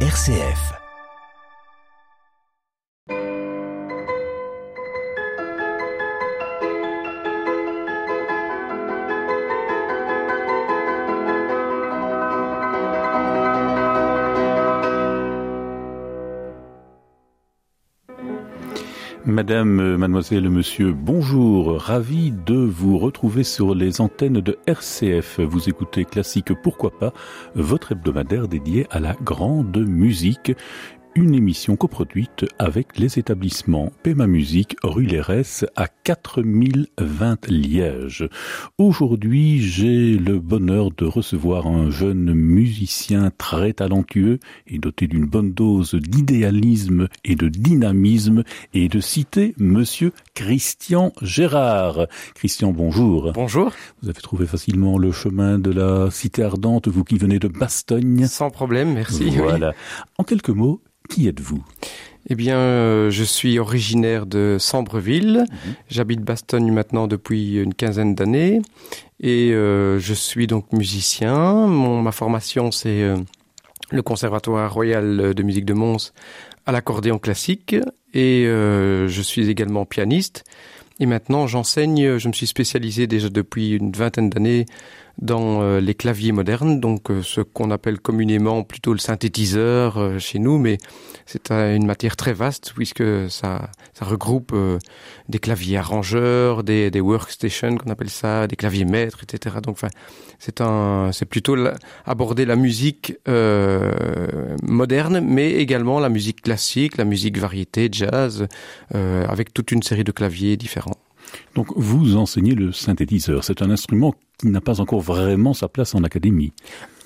RCF. Madame, euh, mademoiselle, monsieur, bonjour. Ravi de vous retrouver sur les antennes de RCF. Vous écoutez Classique Pourquoi pas, votre hebdomadaire dédié à la grande musique une émission coproduite avec les établissements Pema Musique rue Lérès à 4020 Liège. Aujourd'hui, j'ai le bonheur de recevoir un jeune musicien très talentueux et doté d'une bonne dose d'idéalisme et de dynamisme et de citer monsieur Christian Gérard. Christian, bonjour. Bonjour. Vous avez trouvé facilement le chemin de la cité ardente, vous qui venez de Bastogne. Sans problème, merci. Voilà. En quelques mots, qui êtes-vous? Eh bien, euh, je suis originaire de Sambreville. Mhm. J'habite Bastogne maintenant depuis une quinzaine d'années. Et euh, je suis donc musicien. Mon, ma formation, c'est euh, le Conservatoire royal de musique de Mons à l'accordéon classique. Et je suis également pianiste. Et maintenant, j'enseigne, je me suis spécialisé déjà depuis une vingtaine d'années dans euh, les claviers modernes, donc euh, ce qu'on appelle communément plutôt le synthétiseur euh, chez nous, mais c'est une matière très vaste puisque ça, ça regroupe des claviers arrangeurs, des, des workstations qu'on appelle ça, des claviers maîtres, etc. Donc, c'est un, c'est plutôt aborder la musique moderne, mais également la musique classique, la musique variété, jazz, avec toute une série de claviers différents. Donc vous enseignez le synthétiseur. C'est un instrument qui n'a pas encore vraiment sa place en académie.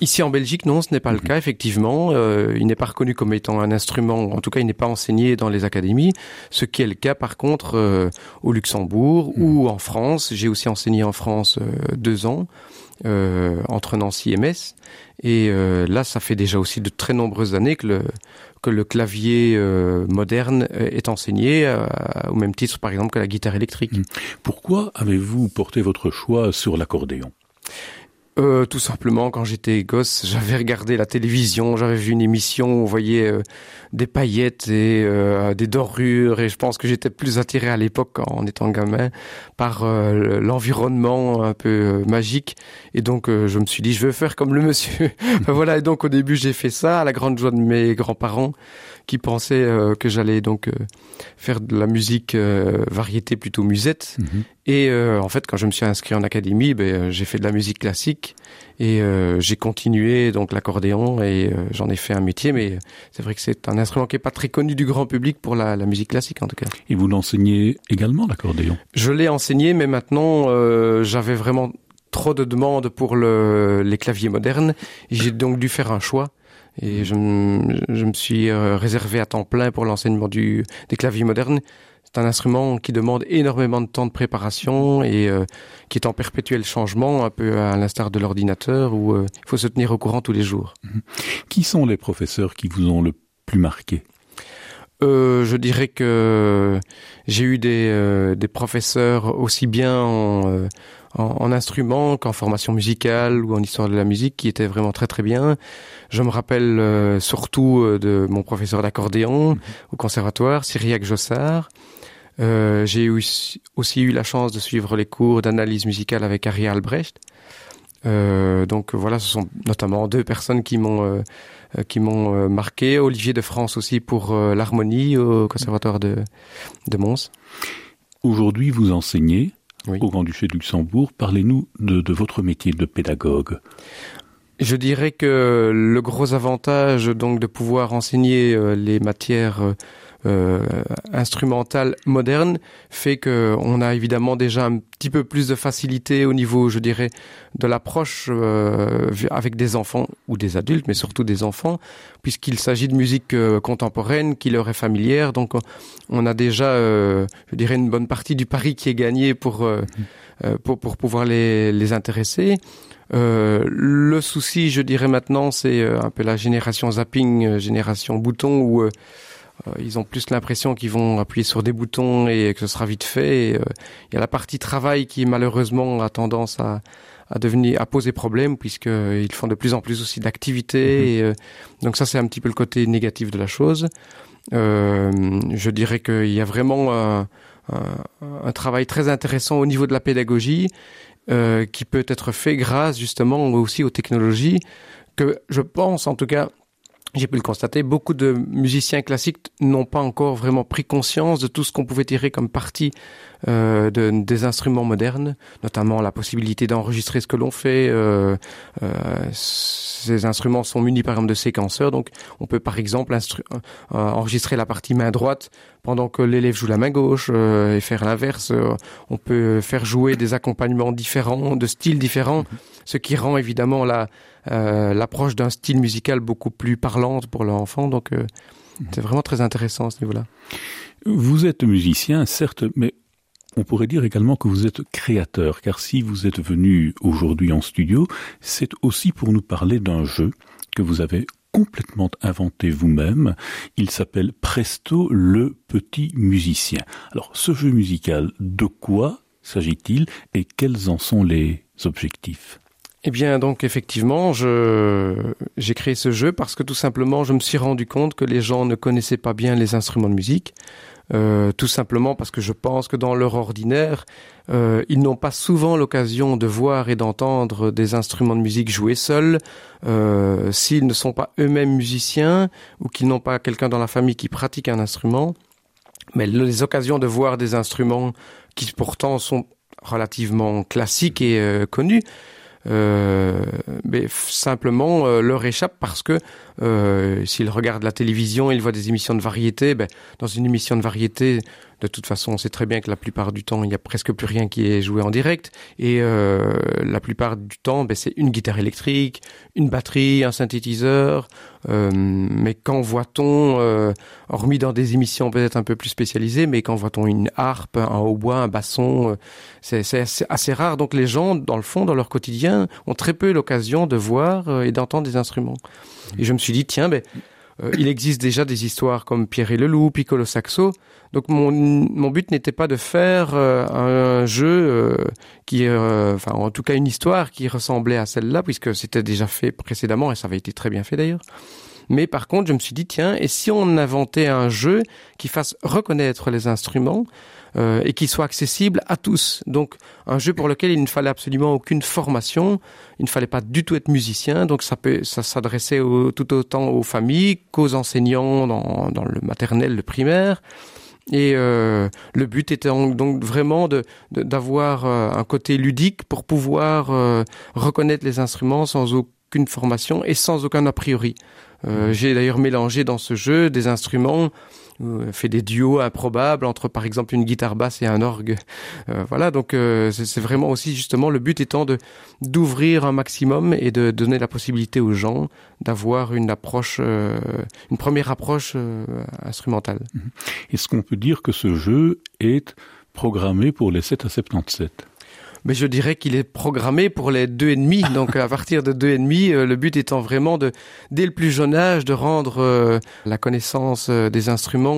Ici en Belgique, non, ce n'est pas le mhm. cas, effectivement. Euh, il n'est pas reconnu comme étant un instrument, en tout cas, il n'est pas enseigné dans les académies, ce qui est le cas par contre euh, au Luxembourg mhm. ou en France. J'ai aussi enseigné en France euh, deux ans. entre Nancy et Metz. Et là, ça fait déjà aussi de très nombreuses années que le, que le clavier euh, moderne euh, est enseigné euh, au même titre par exemple que la guitare électrique. Hmm. Pourquoi avez-vous porté votre choix sur l'accordéon? Euh, tout simplement, quand j'étais gosse, j'avais regardé la télévision, j'avais vu une émission où on voyait euh, des paillettes et euh, des dorures, et je pense que j'étais plus attiré à l'époque, en étant gamin, par l'environnement un peu magique. Et donc, je me suis dit, je veux faire comme le monsieur. voilà, et donc au début, j'ai fait ça, à la grande joie de mes grands-parents qui pensait euh, que j'allais donc euh, faire de la musique euh, variété plutôt musette. Mhm. Et en fait, quand je me suis inscrit en académie, ben, j'ai fait de la musique classique et j'ai continué donc l'accordéon et j'en ai fait un métier. Mais c'est vrai que c'est un instrument qui est pas très connu du grand public pour la, la musique classique en tout cas. Et vous l'enseignez également l'accordéon? Je l'ai enseigné, mais maintenant j'avais vraiment trop de demandes pour le, les claviers modernes. J'ai donc dû faire un choix et je, je me suis euh, réservé à temps plein pour l'enseignement du, des claviers modernes. C'est un instrument qui demande énormément de temps de préparation et euh, qui est en perpétuel changement, un peu à l'instar de l'ordinateur, où euh, il faut se tenir au courant tous les jours. Mhm. Qui sont les professeurs qui vous ont le plus marqué? Euh, je dirais que j'ai eu des, des professeurs aussi bien en, en, instrument qu'en formation musicale ou en histoire de la musique qui était vraiment très très bien. Je me rappelle euh, surtout euh, de mon professeur d'accordéon mhm. au conservatoire, Cyriac Jossard. Euh, j'ai aussi, aussi eu la chance de suivre les cours d'analyse musicale avec Harry Albrecht. Euh, donc voilà, ce sont notamment deux personnes qui m'ont euh, qui m'ont marqué. Olivier de France aussi pour l'harmonie au conservatoire de, de Mons. Aujourd'hui, vous enseignez au Grand-Duché de Luxembourg. Parlez-nous de, de, votre métier de pédagogue. Je dirais que le gros avantage donc de pouvoir enseigner euh, les matières euh, instrumentales modernes fait que on a évidemment déjà un petit peu plus de facilité au niveau, je dirais, de l'approche euh, avec des enfants ou des adultes, mais surtout des enfants, puisqu'il s'agit de musique euh, contemporaine qui leur est familière. Donc, on a déjà, je dirais, une bonne partie du pari qui est gagné pour pour, pour pouvoir les, les intéresser. Euh, le souci, je dirais maintenant, c'est un peu la génération zapping, génération bouton, où euh, ils ont plus l'impression qu'ils vont appuyer sur des boutons et que ce sera vite fait. Euh, il y a la partie travail qui malheureusement a tendance à, à devenir à poser problème puisqu'ils font de plus en plus aussi d'activités. Mhm. donc ça, c'est un petit peu le côté négatif de la chose. je dirais qu'il y a vraiment un, un, travail très intéressant au niveau de la pédagogie qui peut être fait grâce justement aussi aux technologies que je pense en tout cas j'ai pu le constater, beaucoup de musiciens classiques n'ont pas encore vraiment pris conscience de tout ce qu'on pouvait tirer comme partie euh, de, des instruments modernes, notamment la possibilité d'enregistrer ce que l'on fait. Euh, euh, ces instruments sont munis par exemple de séquenceurs, donc on peut par exemple euh, enregistrer la partie main droite pendant que l'élève joue la main gauche euh, et faire l'inverse. on peut faire jouer des accompagnements différents, de styles différents, ce qui rend évidemment la euh, l'approche d'un style musical beaucoup plus parlante pour l'enfant. Donc, euh, c'est vraiment très intéressant à ce niveau-là. Vous êtes musicien, certes, mais on pourrait dire également que vous êtes créateur, car si vous êtes venu aujourd'hui en studio, c'est aussi pour nous parler d'un jeu que vous avez complètement inventé vous-même. Il s'appelle Presto le petit musicien. Alors, ce jeu musical, de quoi s'agit-il et quels en sont les objectifs? Eh bien, donc effectivement, j'ai créé ce jeu parce que tout simplement, je me suis rendu compte que les gens ne connaissaient pas bien les instruments de musique. Euh, tout simplement parce que je pense que dans leur ordinaire, euh, ils n'ont pas souvent l'occasion de voir et d'entendre des instruments de musique jouer seuls, euh, s'ils ne sont pas eux-mêmes musiciens ou qu'ils n'ont pas quelqu'un dans la famille qui pratique un instrument. Mais les occasions de voir des instruments qui pourtant sont relativement classiques et connus, mais simplement euh, leur échappe parce que euh, s'ils regardent la télévision, ils voient des émissions de variété. Ben, dans une émission de variété, de toute façon, on sait très bien que la plupart du temps, il n'y a presque plus rien qui est joué en direct. Et euh, la plupart du temps, ben, c'est une guitare électrique, une batterie, un synthétiseur. Euh, mais quand voit-on, euh, hormis dans des émissions peut-être un peu plus spécialisées, mais quand voit-on une harpe, un hautbois, un basson, c'est assez, rare. Donc les gens, dans le fond, dans leur quotidien, ont très peu l'occasion de voir et d'entendre des instruments. Et je me suis dit, tiens, ben, il existe déjà des histoires comme Pierre et le Loup, Piccolo Saxo, donc mon, mon but n'était pas de faire euh, un jeu euh, qui, euh, enfin en tout cas une histoire qui ressemblait à celle-là, puisque c'était déjà fait précédemment et ça avait été très bien fait d'ailleurs. Mais par contre, je me suis dit tiens, et si on inventait un jeu qui fasse reconnaître les instruments euh, et qui soit accessible à tous? Donc un jeu pour lequel il ne fallait absolument aucune formation, il ne fallait pas du tout être musicien, donc ça peut ça s'adressait tout autant aux familles qu'aux enseignants dans, dans le maternel, le primaire. Et euh, le but était donc vraiment de d'avoir euh, un côté ludique pour pouvoir euh, reconnaître les instruments sans aucune formation et sans aucun a priori. Euh, mmh. J'ai d'ailleurs mélangé dans ce jeu des instruments fait des duos improbables entre par exemple une guitare basse et un orgue. Euh, voilà, donc euh, c'est vraiment aussi justement le but étant de d'ouvrir un maximum et de donner la possibilité aux gens d'avoir une approche, une première approche instrumentale. Mhm. Est-ce qu'on peut dire que ce jeu est programmé pour les 7 à 77 mais je dirais qu'il est programmé pour les deux et demi. Donc à partir de deux et demi, euh, le but étant vraiment de, dès le plus jeune âge, de rendre euh, la connaissance euh, des instruments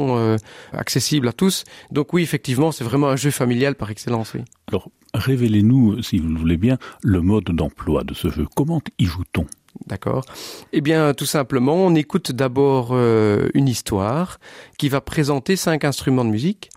accessible à tous. Donc oui, effectivement, c'est vraiment un jeu familial par excellence. Oui. Alors révélez-nous, si vous le voulez bien, le mode d'emploi de ce jeu. Comment y joue-t-on? D'accord. Eh bien, tout simplement, on écoute d'abord une histoire qui va présenter cinq instruments de musique.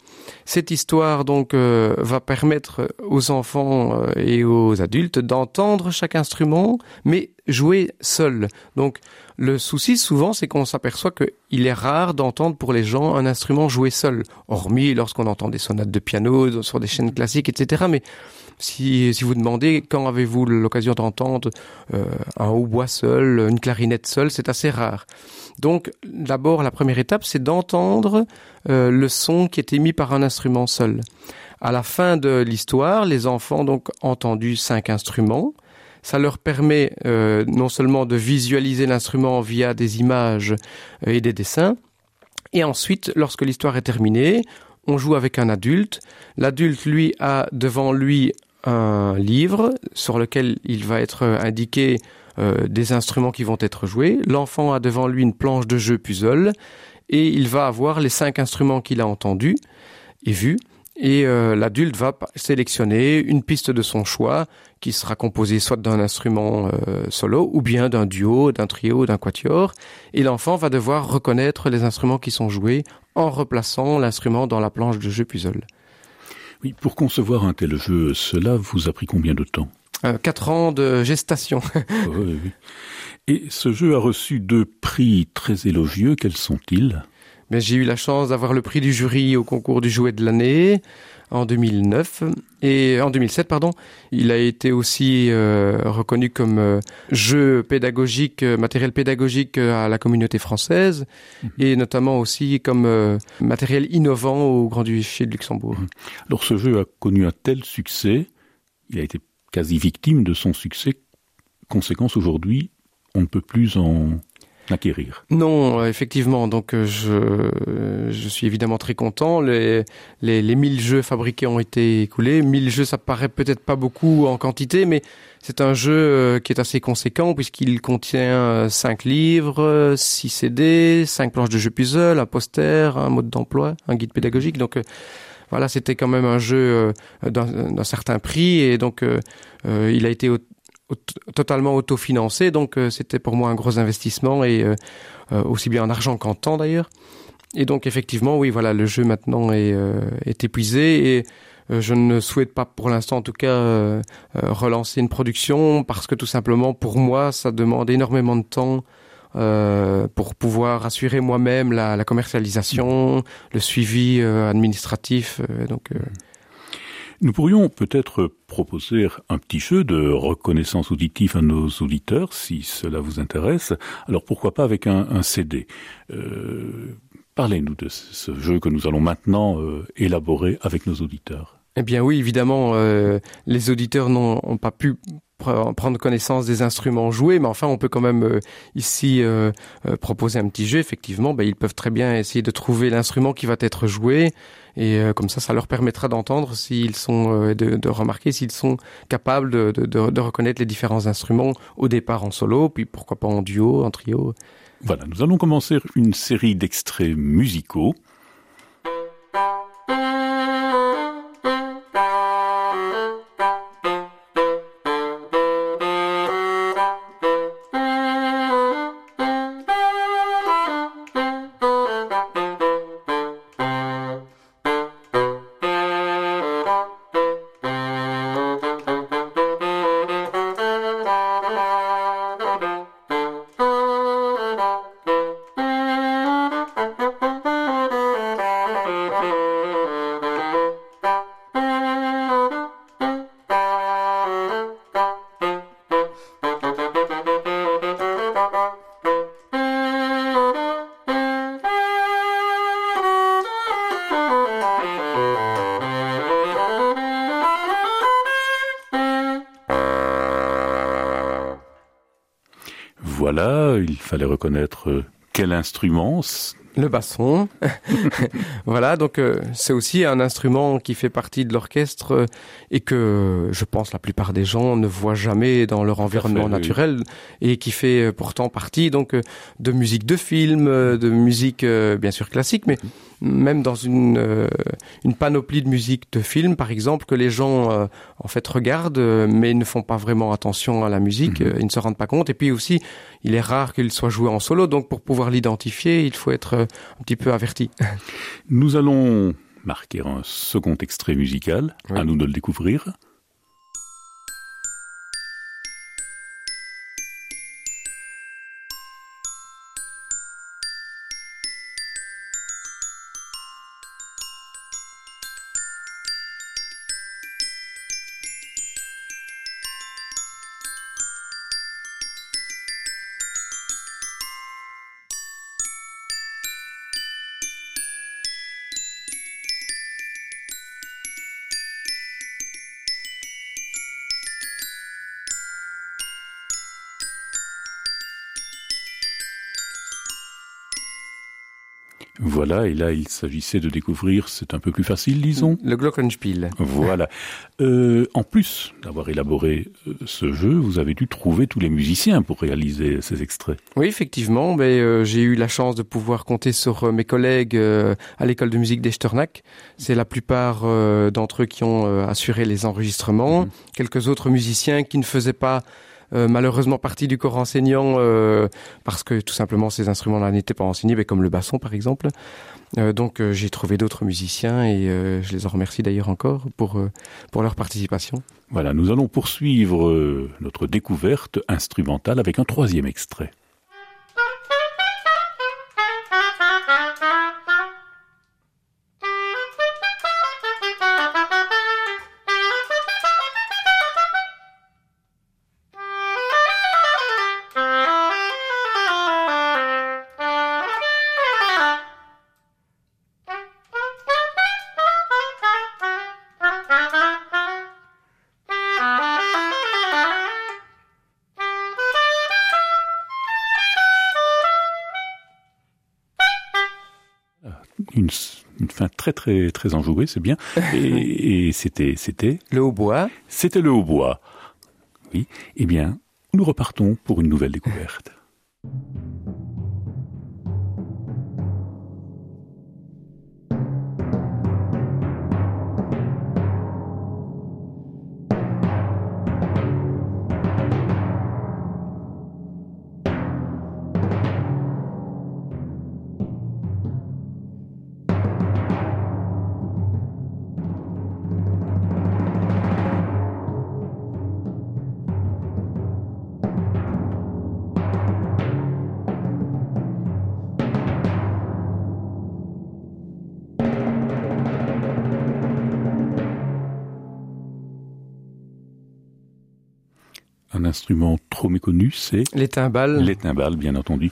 Cette histoire donc euh, va permettre aux enfants euh, et aux adultes d'entendre chaque instrument, mais jouer seul. Donc le souci souvent c'est qu'on s'aperçoit qu'il est rare d'entendre pour les gens un instrument jouer seul, hormis lorsqu'on entend des sonates de piano sur des chaînes classiques, etc. Mais si, si vous demandez quand avez-vous l'occasion d'entendre euh, un hautbois seul, une clarinette seule, c'est assez rare. Donc d'abord la première étape c'est d'entendre euh, le son qui est émis par un instrument seul. À la fin de l'histoire, les enfants donc entendu cinq instruments. Ça leur permet euh, non seulement de visualiser l'instrument via des images euh, et des dessins, et ensuite, lorsque l'histoire est terminée, on joue avec un adulte. L'adulte, lui, a devant lui un livre sur lequel il va être indiqué euh, des instruments qui vont être joués. L'enfant a devant lui une planche de jeu puzzle et il va avoir les cinq instruments qu'il a entendus et vus. Et euh, l'adulte va sélectionner une piste de son choix qui sera composée soit d'un instrument euh, solo ou bien d'un duo, d'un trio, d'un quatuor et l'enfant va devoir reconnaître les instruments qui sont joués en replaçant l'instrument dans la planche de jeu puzzle. Oui, pour concevoir un tel jeu, cela vous a pris combien de temps? Euh, Quatre ans de gestation. oui, oui. Et ce jeu a reçu deux prix très élogieux. Quels sont-ils? Mais j'ai eu la chance d'avoir le prix du jury au concours du jouet de l'année en 2009 et en 2007 pardon il a été aussi euh, reconnu comme euh, jeu pédagogique euh, matériel pédagogique à la communauté française mmh. et notamment aussi comme matériel innovant au grand duché de luxembourg mmh. alors ce jeu a connu un tel succès il a été quasi victime de son succès conséquence aujourd'hui on ne peut plus en acquérir. Non, euh, effectivement, donc euh, je, euh, je suis évidemment très content. Les, les, les 1000 jeux fabriqués ont été écoulés. 1000 jeux, ça paraît peut-être pas beaucoup en quantité, mais c'est un jeu qui est assez conséquent puisqu'il contient 5 livres, 6 CD, 5 planches de jeu puzzle, un poster, un mode d'emploi, un guide pédagogique. Donc voilà, c'était quand même un jeu d'un certain prix et donc euh, il a été totalement autofinancé. Donc euh, c'était pour moi un gros investissement et euh, euh, aussi bien en argent qu'en temps d'ailleurs. Et donc effectivement oui voilà le jeu maintenant est, euh, est épuisé et euh, je ne souhaite pas pour l'instant en tout cas relancer une production parce que tout simplement pour moi ça demande énormément de temps euh, pour pouvoir assurer moi-même la, la commercialisation le suivi euh, administratif euh, donc Nous pourrions peut-être proposer un petit jeu de reconnaissance auditif à nos auditeurs, si cela vous intéresse. Alors pourquoi pas avec un, CD euh, Parlez-nous de ce jeu que nous allons maintenant euh, élaborer avec nos auditeurs. Eh bien oui, évidemment, euh, les auditeurs n'ont pas pu prendre connaissance des instruments joués mais enfin on peut quand même ici proposer un petit jeu effectivement ben, ils peuvent très bien essayer de trouver l'instrument qui va être joué et euh, comme ça ça leur permettra d'entendre s'ils sont euh, de, de remarquer s'ils sont capables de, de, de, de reconnaître les différents instruments au départ en solo puis pourquoi pas en duo en trio. Voilà nous allons commencer une série d'extraits musicaux voilà il fallait reconnaître euh, quel instrument le basson voilà donc euh, c'est aussi un instrument qui fait partie de l'orchestre euh, et que je pense la plupart des gens ne voient jamais dans leur environnement fait, naturel oui. et qui fait euh, pourtant partie donc de musique de film de musique bien sûr classique mais même dans une euh, une panoplie de musique de film par exemple que les gens euh, en fait regardent euh, mais ne font pas vraiment attention à la musique euh, ils ne se rendent pas compte. Et puis aussi il est rare qu'il soit joué en solo. Donc pour pouvoir l'identifier il faut être un petit peu averti. Nous allons marquer un second extrait musical. Oui. à nous de le découvrir Et là, il s'agissait de découvrir, c'est un peu plus facile, disons. Le Glockenspiel. Voilà. Euh, en plus d'avoir élaboré euh, ce jeu, vous avez dû trouver tous les musiciens pour réaliser ces extraits. Oui, effectivement. Mais euh, j'ai eu la chance de pouvoir compter sur mes collègues euh, à l'école de musique d'Echternach. C'est la plupart d'entre eux qui ont assuré les enregistrements. Mmh. Quelques autres musiciens qui ne faisaient pas euh, malheureusement partie du corps enseignant euh, parce que tout simplement ces instruments-là n'étaient pas enseignés, mais comme le basson par exemple. Euh, donc j'ai trouvé d'autres musiciens et je les en remercie d'ailleurs encore pour, pour leur participation. Voilà, nous allons poursuivre notre découverte instrumentale avec un troisième extrait. Très enjouée, c'est bien. Et, et c'était c'était le hautbois. C'était le hautbois. Oui. Eh bien, nous repartons pour une nouvelle découverte. C'est les timbales. Les timbales, bien entendu,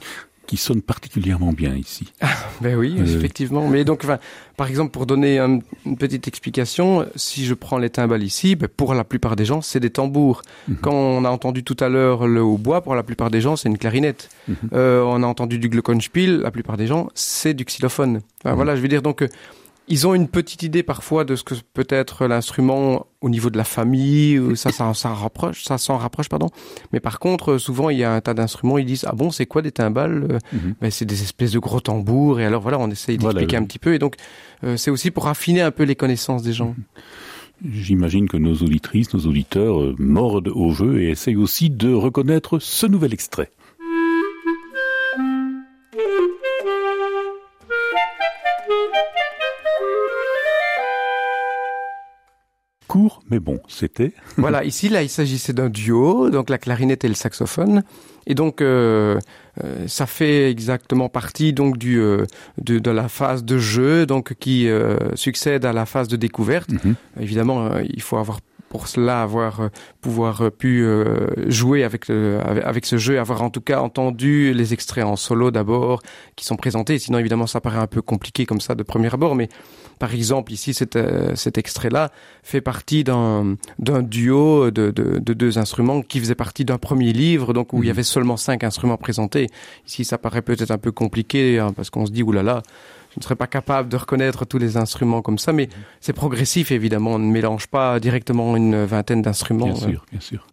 qui sonnent particulièrement bien ici. Ah, ben oui, euh... effectivement. Mais donc, enfin, par exemple, pour donner un, une petite explication, si je prends les timbales ici, ben, pour la plupart des gens, c'est des tambours. Mm -hmm. Quand on a entendu tout à l'heure le hautbois, pour la plupart des gens, c'est une clarinette. Mm -hmm. euh, on a entendu du glockenspiel, la plupart des gens, c'est du xylophone. Enfin, mm -hmm. Voilà, je veux dire donc. Euh, ils ont une petite idée parfois de ce que peut être l'instrument au niveau de la famille, ça, ça, ça rapproche, ça s'en rapproche, pardon. Mais par contre, souvent, il y a un tas d'instruments, ils disent, ah bon, c'est quoi des timbales? Mm -hmm. ben, c'est des espèces de gros tambours. Et alors, voilà, on essaye d'expliquer voilà, un petit peu. Et donc, euh, c'est aussi pour affiner un peu les connaissances des gens. J'imagine que nos auditrices, nos auditeurs euh, mordent au jeu et essayent aussi de reconnaître ce nouvel extrait. Court, mais bon, c'était. voilà, ici, là, il s'agissait d'un duo, donc la clarinette et le saxophone. Et donc, euh, euh, ça fait exactement partie donc du euh, de, de la phase de jeu, donc qui succède à la phase de découverte. -hmm. Évidemment, il faut avoir pour cela avoir pouvoir pu jouer avec, avec ce jeu, avoir en tout cas entendu les extraits en solo d'abord qui sont présentés. Sinon, évidemment, ça paraît un peu compliqué comme ça de premier abord, mais par exemple, ici, cet, euh, cet extrait-là fait partie d'un duo de, de, de deux instruments qui faisait partie d'un premier livre, donc où mmh. il y avait seulement cinq instruments présentés. Ici, ça paraît peut-être un peu compliqué hein, parce qu'on se dit, oulala, je ne serais pas capable de reconnaître tous les instruments comme ça, mais c'est progressif évidemment. On ne mélange pas directement une vingtaine d'instruments. Bien sûr, bien sûr.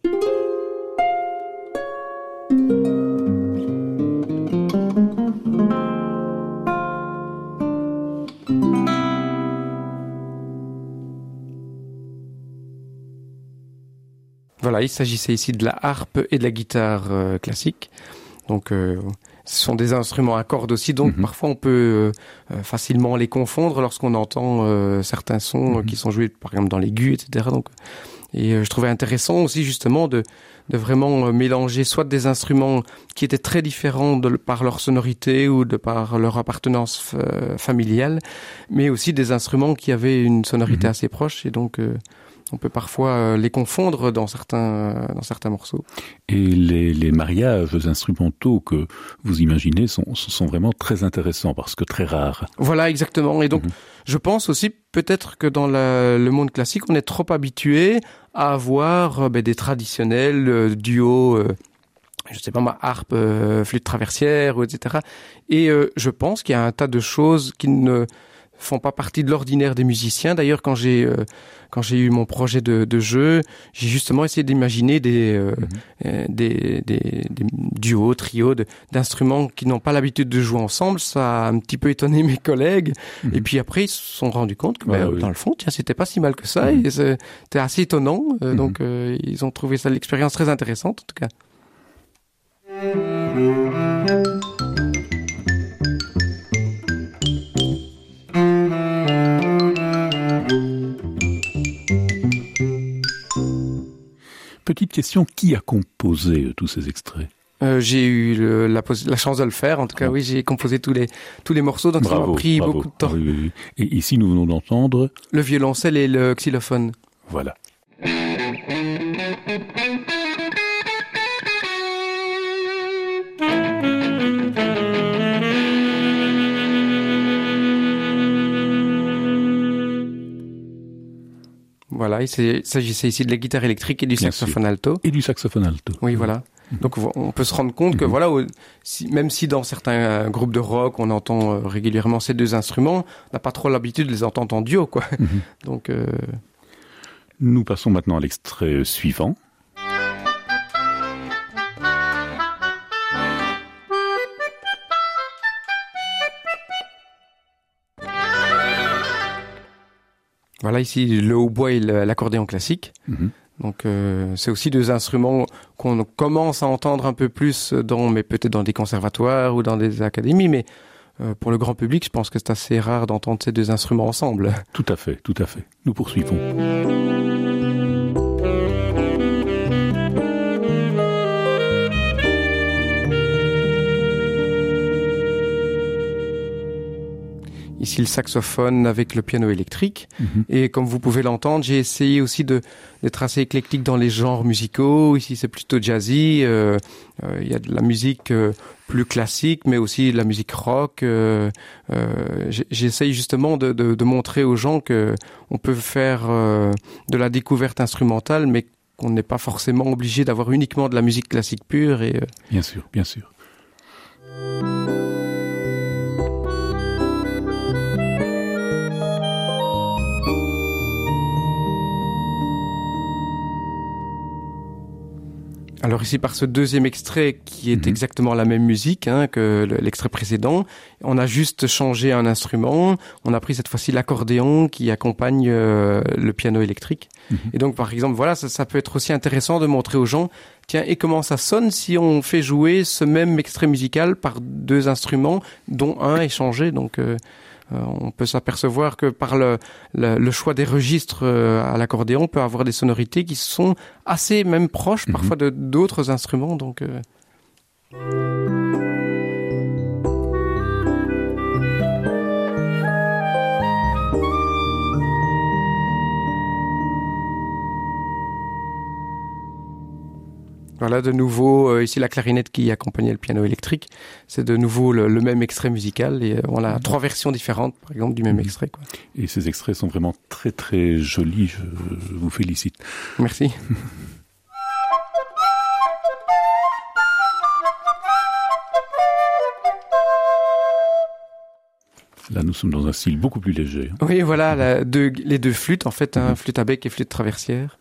Voilà, il s'agissait ici de la harpe et de la guitare euh, classique. Donc euh, ce sont des instruments à cordes aussi, donc mm -hmm. parfois on peut euh, facilement les confondre lorsqu'on entend euh, certains sons mm -hmm. qui sont joués par exemple dans l'aigu, etc. Donc, et euh, je trouvais intéressant aussi justement de, de vraiment euh, mélanger soit des instruments qui étaient très différents de, par leur sonorité ou de par leur appartenance euh, familiale, mais aussi des instruments qui avaient une sonorité mm -hmm. assez proche et donc euh, on peut parfois euh, les confondre dans certains, euh, dans certains morceaux. Et les, les mariages instrumentaux que vous imaginez sont, sont vraiment très intéressants parce que très rares. Voilà, exactement. Et donc, -hmm. je pense aussi peut-être que dans la, le monde classique, on est trop habitué à avoir euh, ben, des traditionnels euh, duos euh, je sais pas ma harpe, flûte traversière, etc. Et je pense qu'il y a un tas de choses qui ne font pas partie de l'ordinaire des musiciens. D'ailleurs, quand j'ai euh, quand j'ai eu mon projet de, de jeu, j'ai justement essayé d'imaginer des, euh, mhm. euh, des, des, des, duos, trios d'instruments qui n'ont pas l'habitude de jouer ensemble. Ça a un petit peu étonné mes collègues. Mhm. Et puis après, ils se sont rendus compte que ben, dans le fond, tiens, c'était pas si mal que ça. Mhm. C'était assez étonnant. Donc, ils ont trouvé ça l'expérience très intéressante, en tout cas. Petite question, qui a composé euh, tous ces extraits? Euh, j'ai eu la, chance de le faire. En tout cas, oui, j'ai composé tous les tous les morceaux, donc ça m'a pris beaucoup de temps. Et ici, nous venons d'entendre le violoncelle et le xylophone. Voilà. Voilà, il s'agissait ici de la guitare électrique et du saxophone alto. Et du saxophone alto. Oui, voilà. Mhm. Donc on peut se rendre compte que mhm. voilà, même si dans certains euh, groupes de rock on entend euh, régulièrement ces deux instruments, on n'a pas trop l'habitude de les entendre en duo, quoi. Mhm. Donc euh, nous passons maintenant à l'extrait suivant. Voilà ici le hautbois et l'accordéon classique. Mhm. Donc euh, c'est aussi deux instruments qu'on commence à entendre un peu plus dans, mais peut-être dans des conservatoires ou dans des académies, mais euh, pour le grand public, je pense que c'est assez rare d'entendre ces deux instruments ensemble. Tout à fait, tout à fait. Nous poursuivons. Ici le saxophone avec le piano électrique. Mhm. Et comme vous pouvez l'entendre, j'ai essayé aussi de d'être assez éclectique dans les genres musicaux. Ici, c'est plutôt jazzy. Euh, euh, il y a de la musique euh, plus classique, mais aussi de la musique rock. J'essaye justement de, de, de, montrer aux gens que on peut faire de la découverte instrumentale, mais qu'on n'est pas forcément obligé d'avoir uniquement de la musique classique pure. Et, Bien sûr, bien sûr. Alors ici par ce deuxième extrait qui est mhm. exactement la même musique hein, que l'extrait précédent, on a juste changé un instrument, on a pris cette fois-ci l'accordéon qui accompagne euh, le piano électrique. Mhm. Et donc par exemple voilà ça, ça, peut être aussi intéressant de montrer aux gens tiens et comment ça sonne si on fait jouer ce même extrait musical par deux instruments dont un est changé donc euh, euh, on peut s'apercevoir que par le, choix des registres euh, à l'accordéon, on peut avoir des sonorités qui sont assez même proches mhm. parfois de d'autres instruments. Donc Voilà, de nouveau, euh, ici la clarinette qui accompagnait le piano électrique, c'est de nouveau le, même extrait musical et on a trois versions différentes, par exemple, du même mhm. extrait. Quoi. Et ces extraits sont vraiment très très jolis, je, vous félicite. Merci. Là, nous sommes dans un style beaucoup plus léger. Oui, voilà, la, les deux flûtes, en fait, hein, flûte à bec et flûte traversière.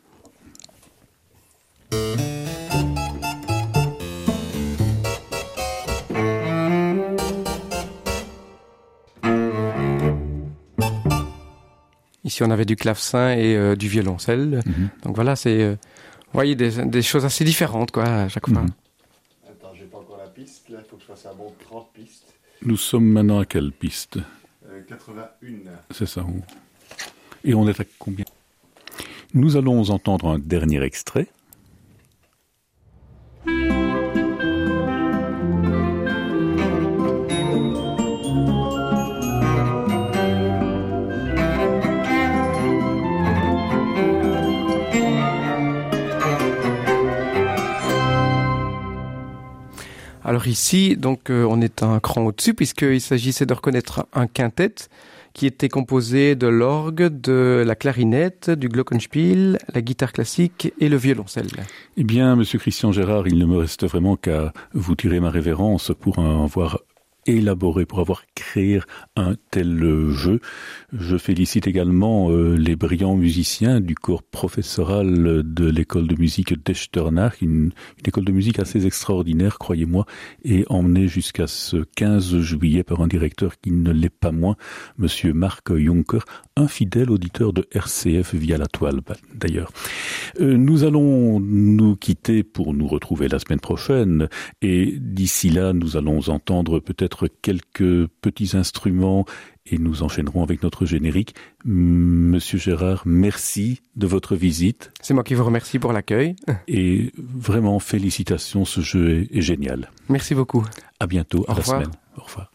Ici, on avait du clavecin et euh, du violoncelle. Mhm. Donc voilà, c'est, euh, vous voyez, des, choses assez différentes, quoi, à chaque fois. Mhm. Attends, j'ai pas encore la piste, là, il faut que je fasse un bon 30 pistes. Nous sommes maintenant à quelle piste? 81. Euh, c'est ça. Et on est à combien? Nous allons entendre un dernier extrait. Alors ici, donc, euh, on est un cran au-dessus puisqu'il s'agissait de reconnaître un quintet qui était composé de l'orgue, de la clarinette, du glockenspiel, la guitare classique et le violoncelle. Eh bien, Monsieur Christian Gérard, il ne me reste vraiment qu'à vous tirer ma révérence pour en avoir élaboré pour avoir créé un tel jeu. Je félicite également euh, les brillants musiciens du corps professoral de l'école de musique d'Echternach, une, école de musique assez extraordinaire, croyez-moi, et emmenée jusqu'à ce 15 juillet par un directeur qui ne l'est pas moins, monsieur Marc Juncker, un fidèle auditeur de RCF via la toile, d'ailleurs. Euh, nous allons nous quitter pour nous retrouver la semaine prochaine, et d'ici là, nous allons entendre peut-être quelques petits instruments et nous enchaînerons avec notre générique. Monsieur Gérard, merci de votre visite. C'est moi qui vous remercie pour l'accueil. Et vraiment, félicitations, ce jeu est, est génial. Merci beaucoup. À bientôt, Au à revoir. la semaine. Au revoir.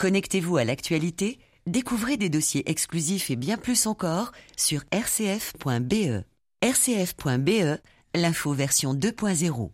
Connectez-vous à l'actualité, découvrez des dossiers exclusifs et bien plus encore sur rcf.be. rcf.be, l'info version 2.0.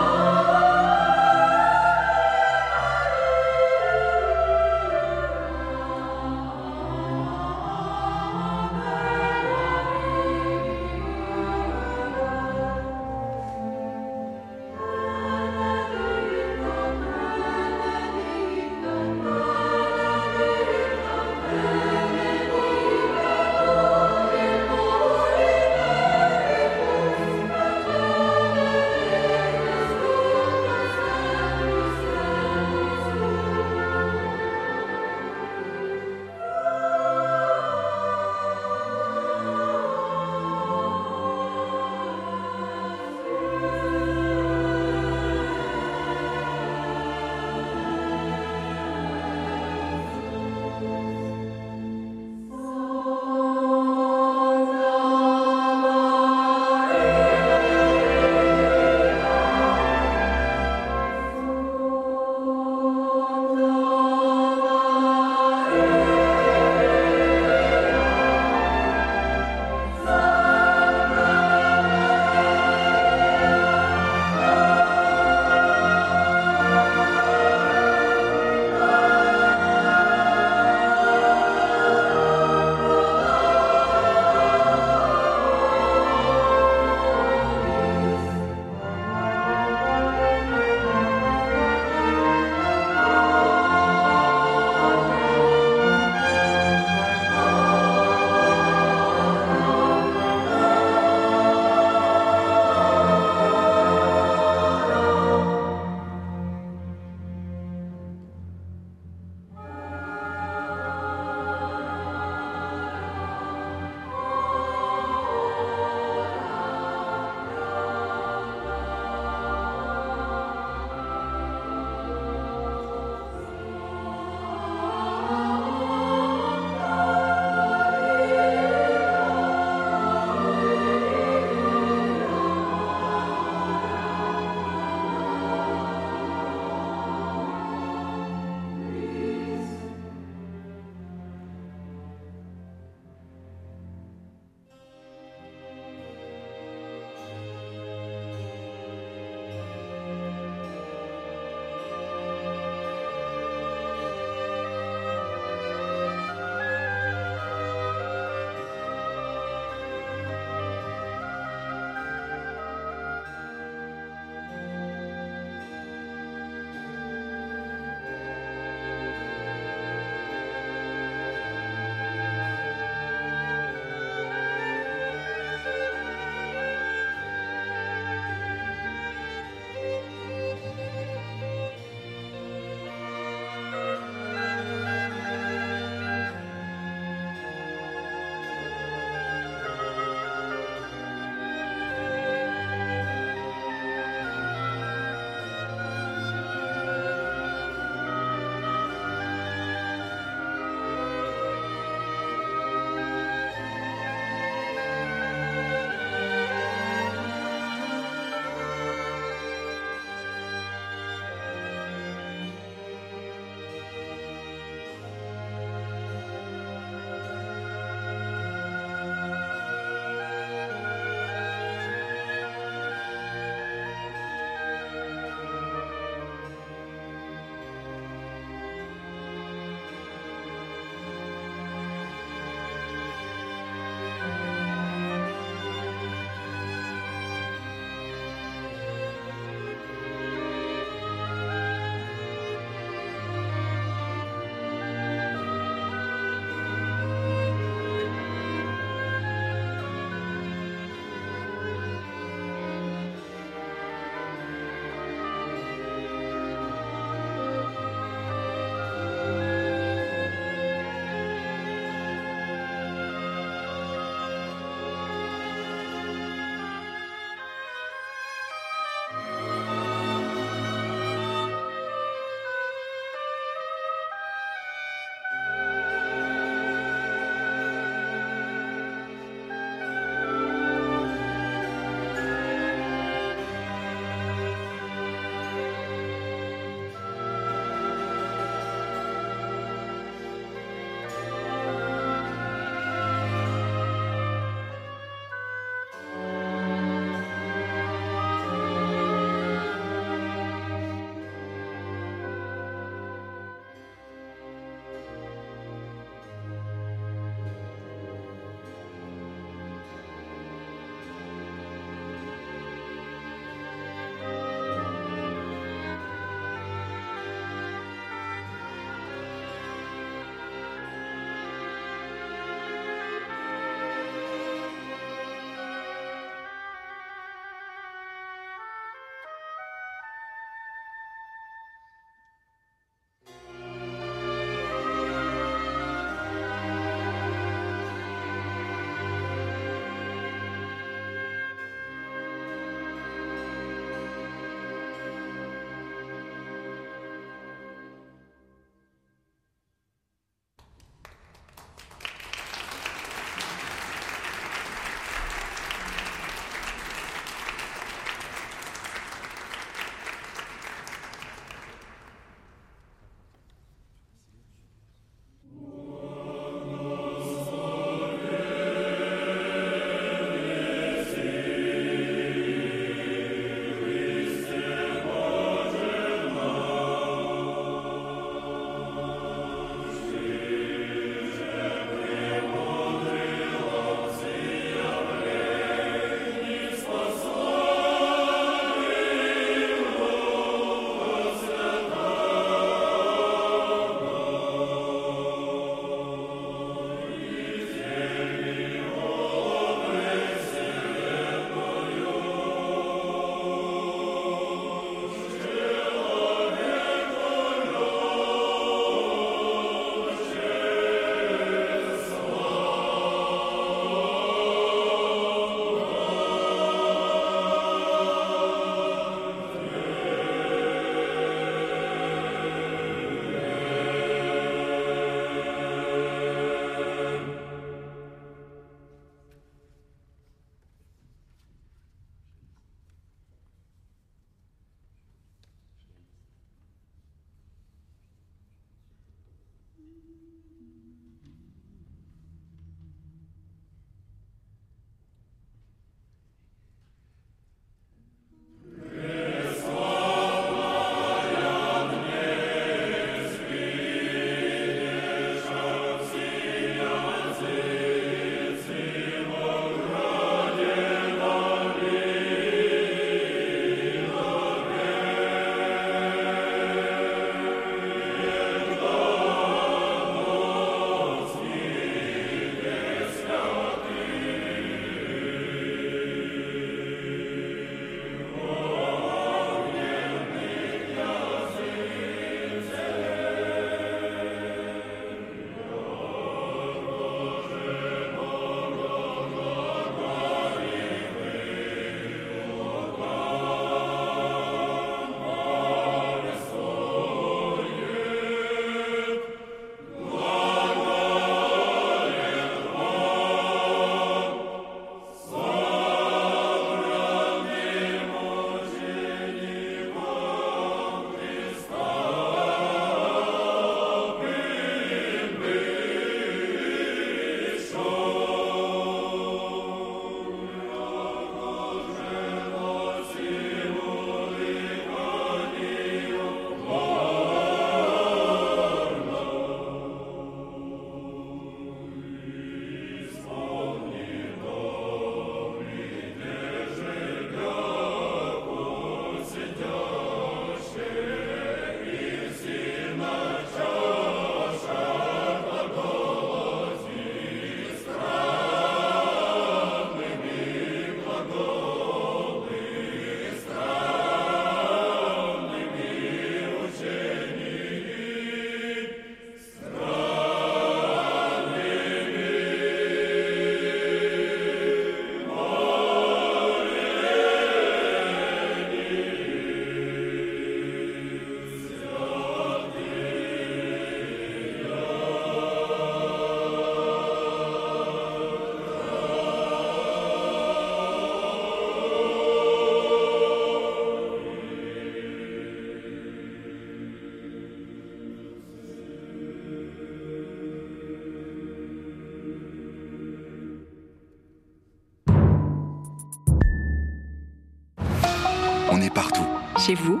chez vous,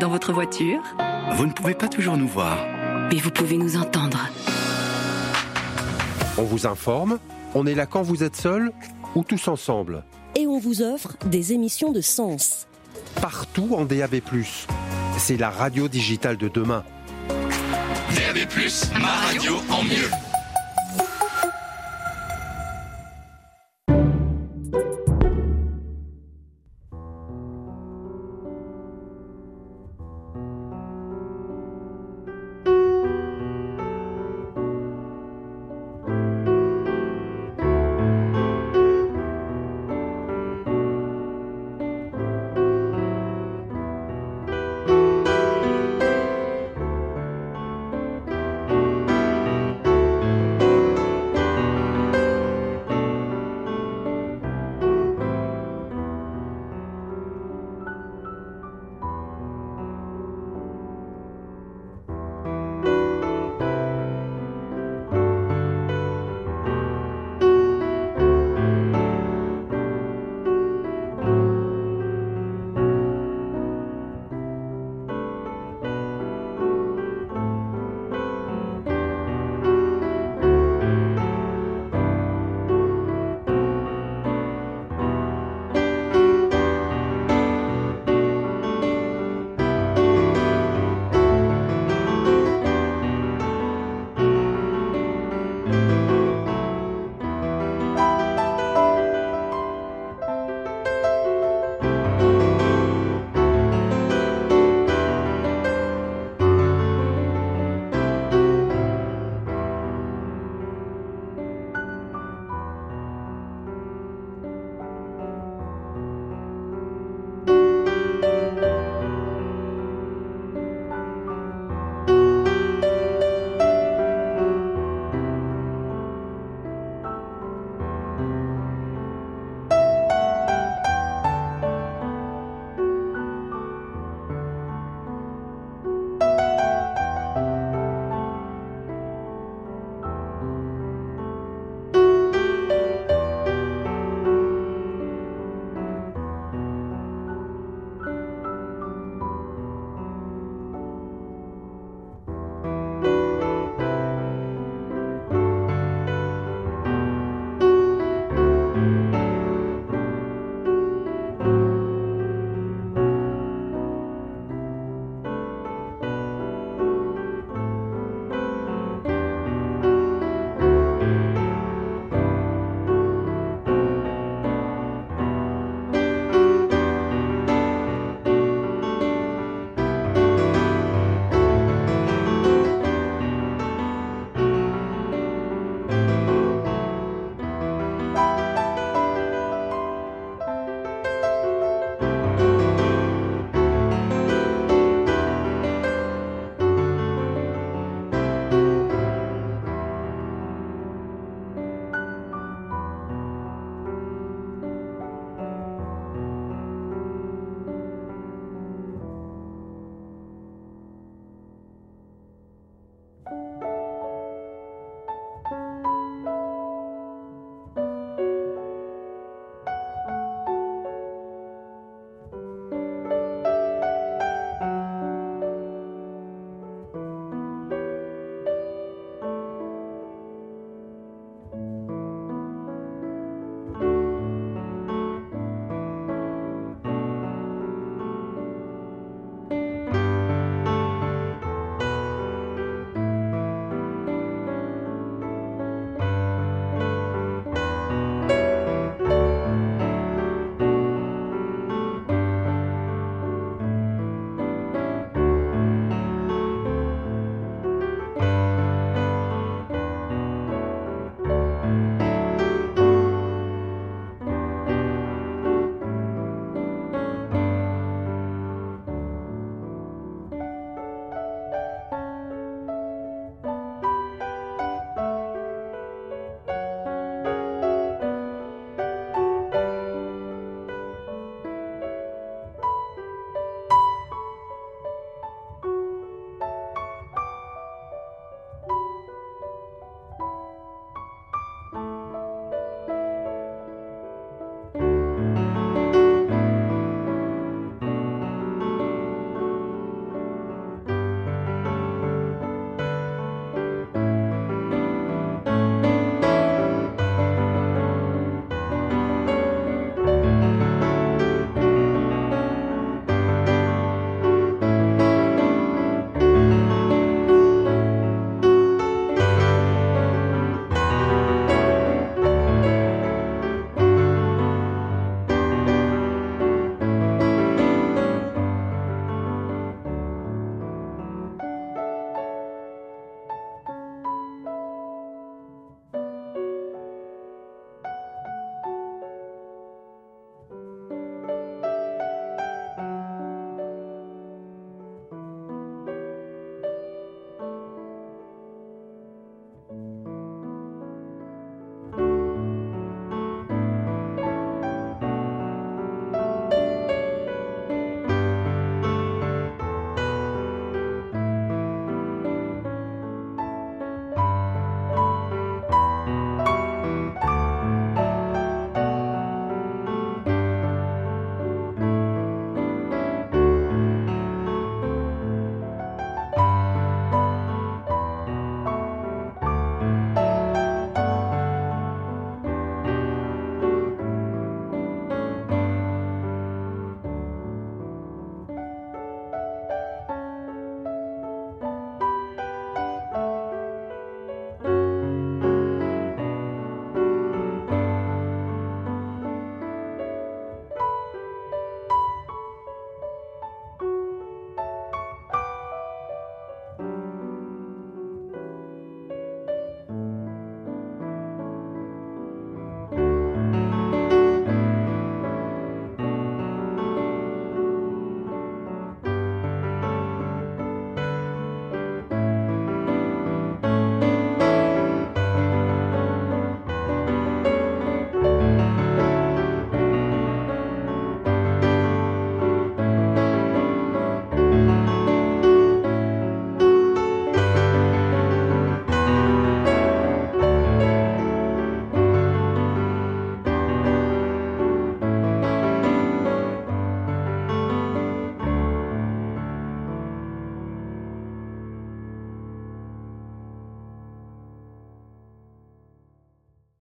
dans votre voiture. Vous ne pouvez pas toujours nous voir. Mais vous pouvez nous entendre. On vous informe, on est là quand vous êtes seul ou tous ensemble. Et on vous offre des émissions de sens. Partout en DAB+. C'est la radio digitale de demain. DAB+, ma radio en mieux.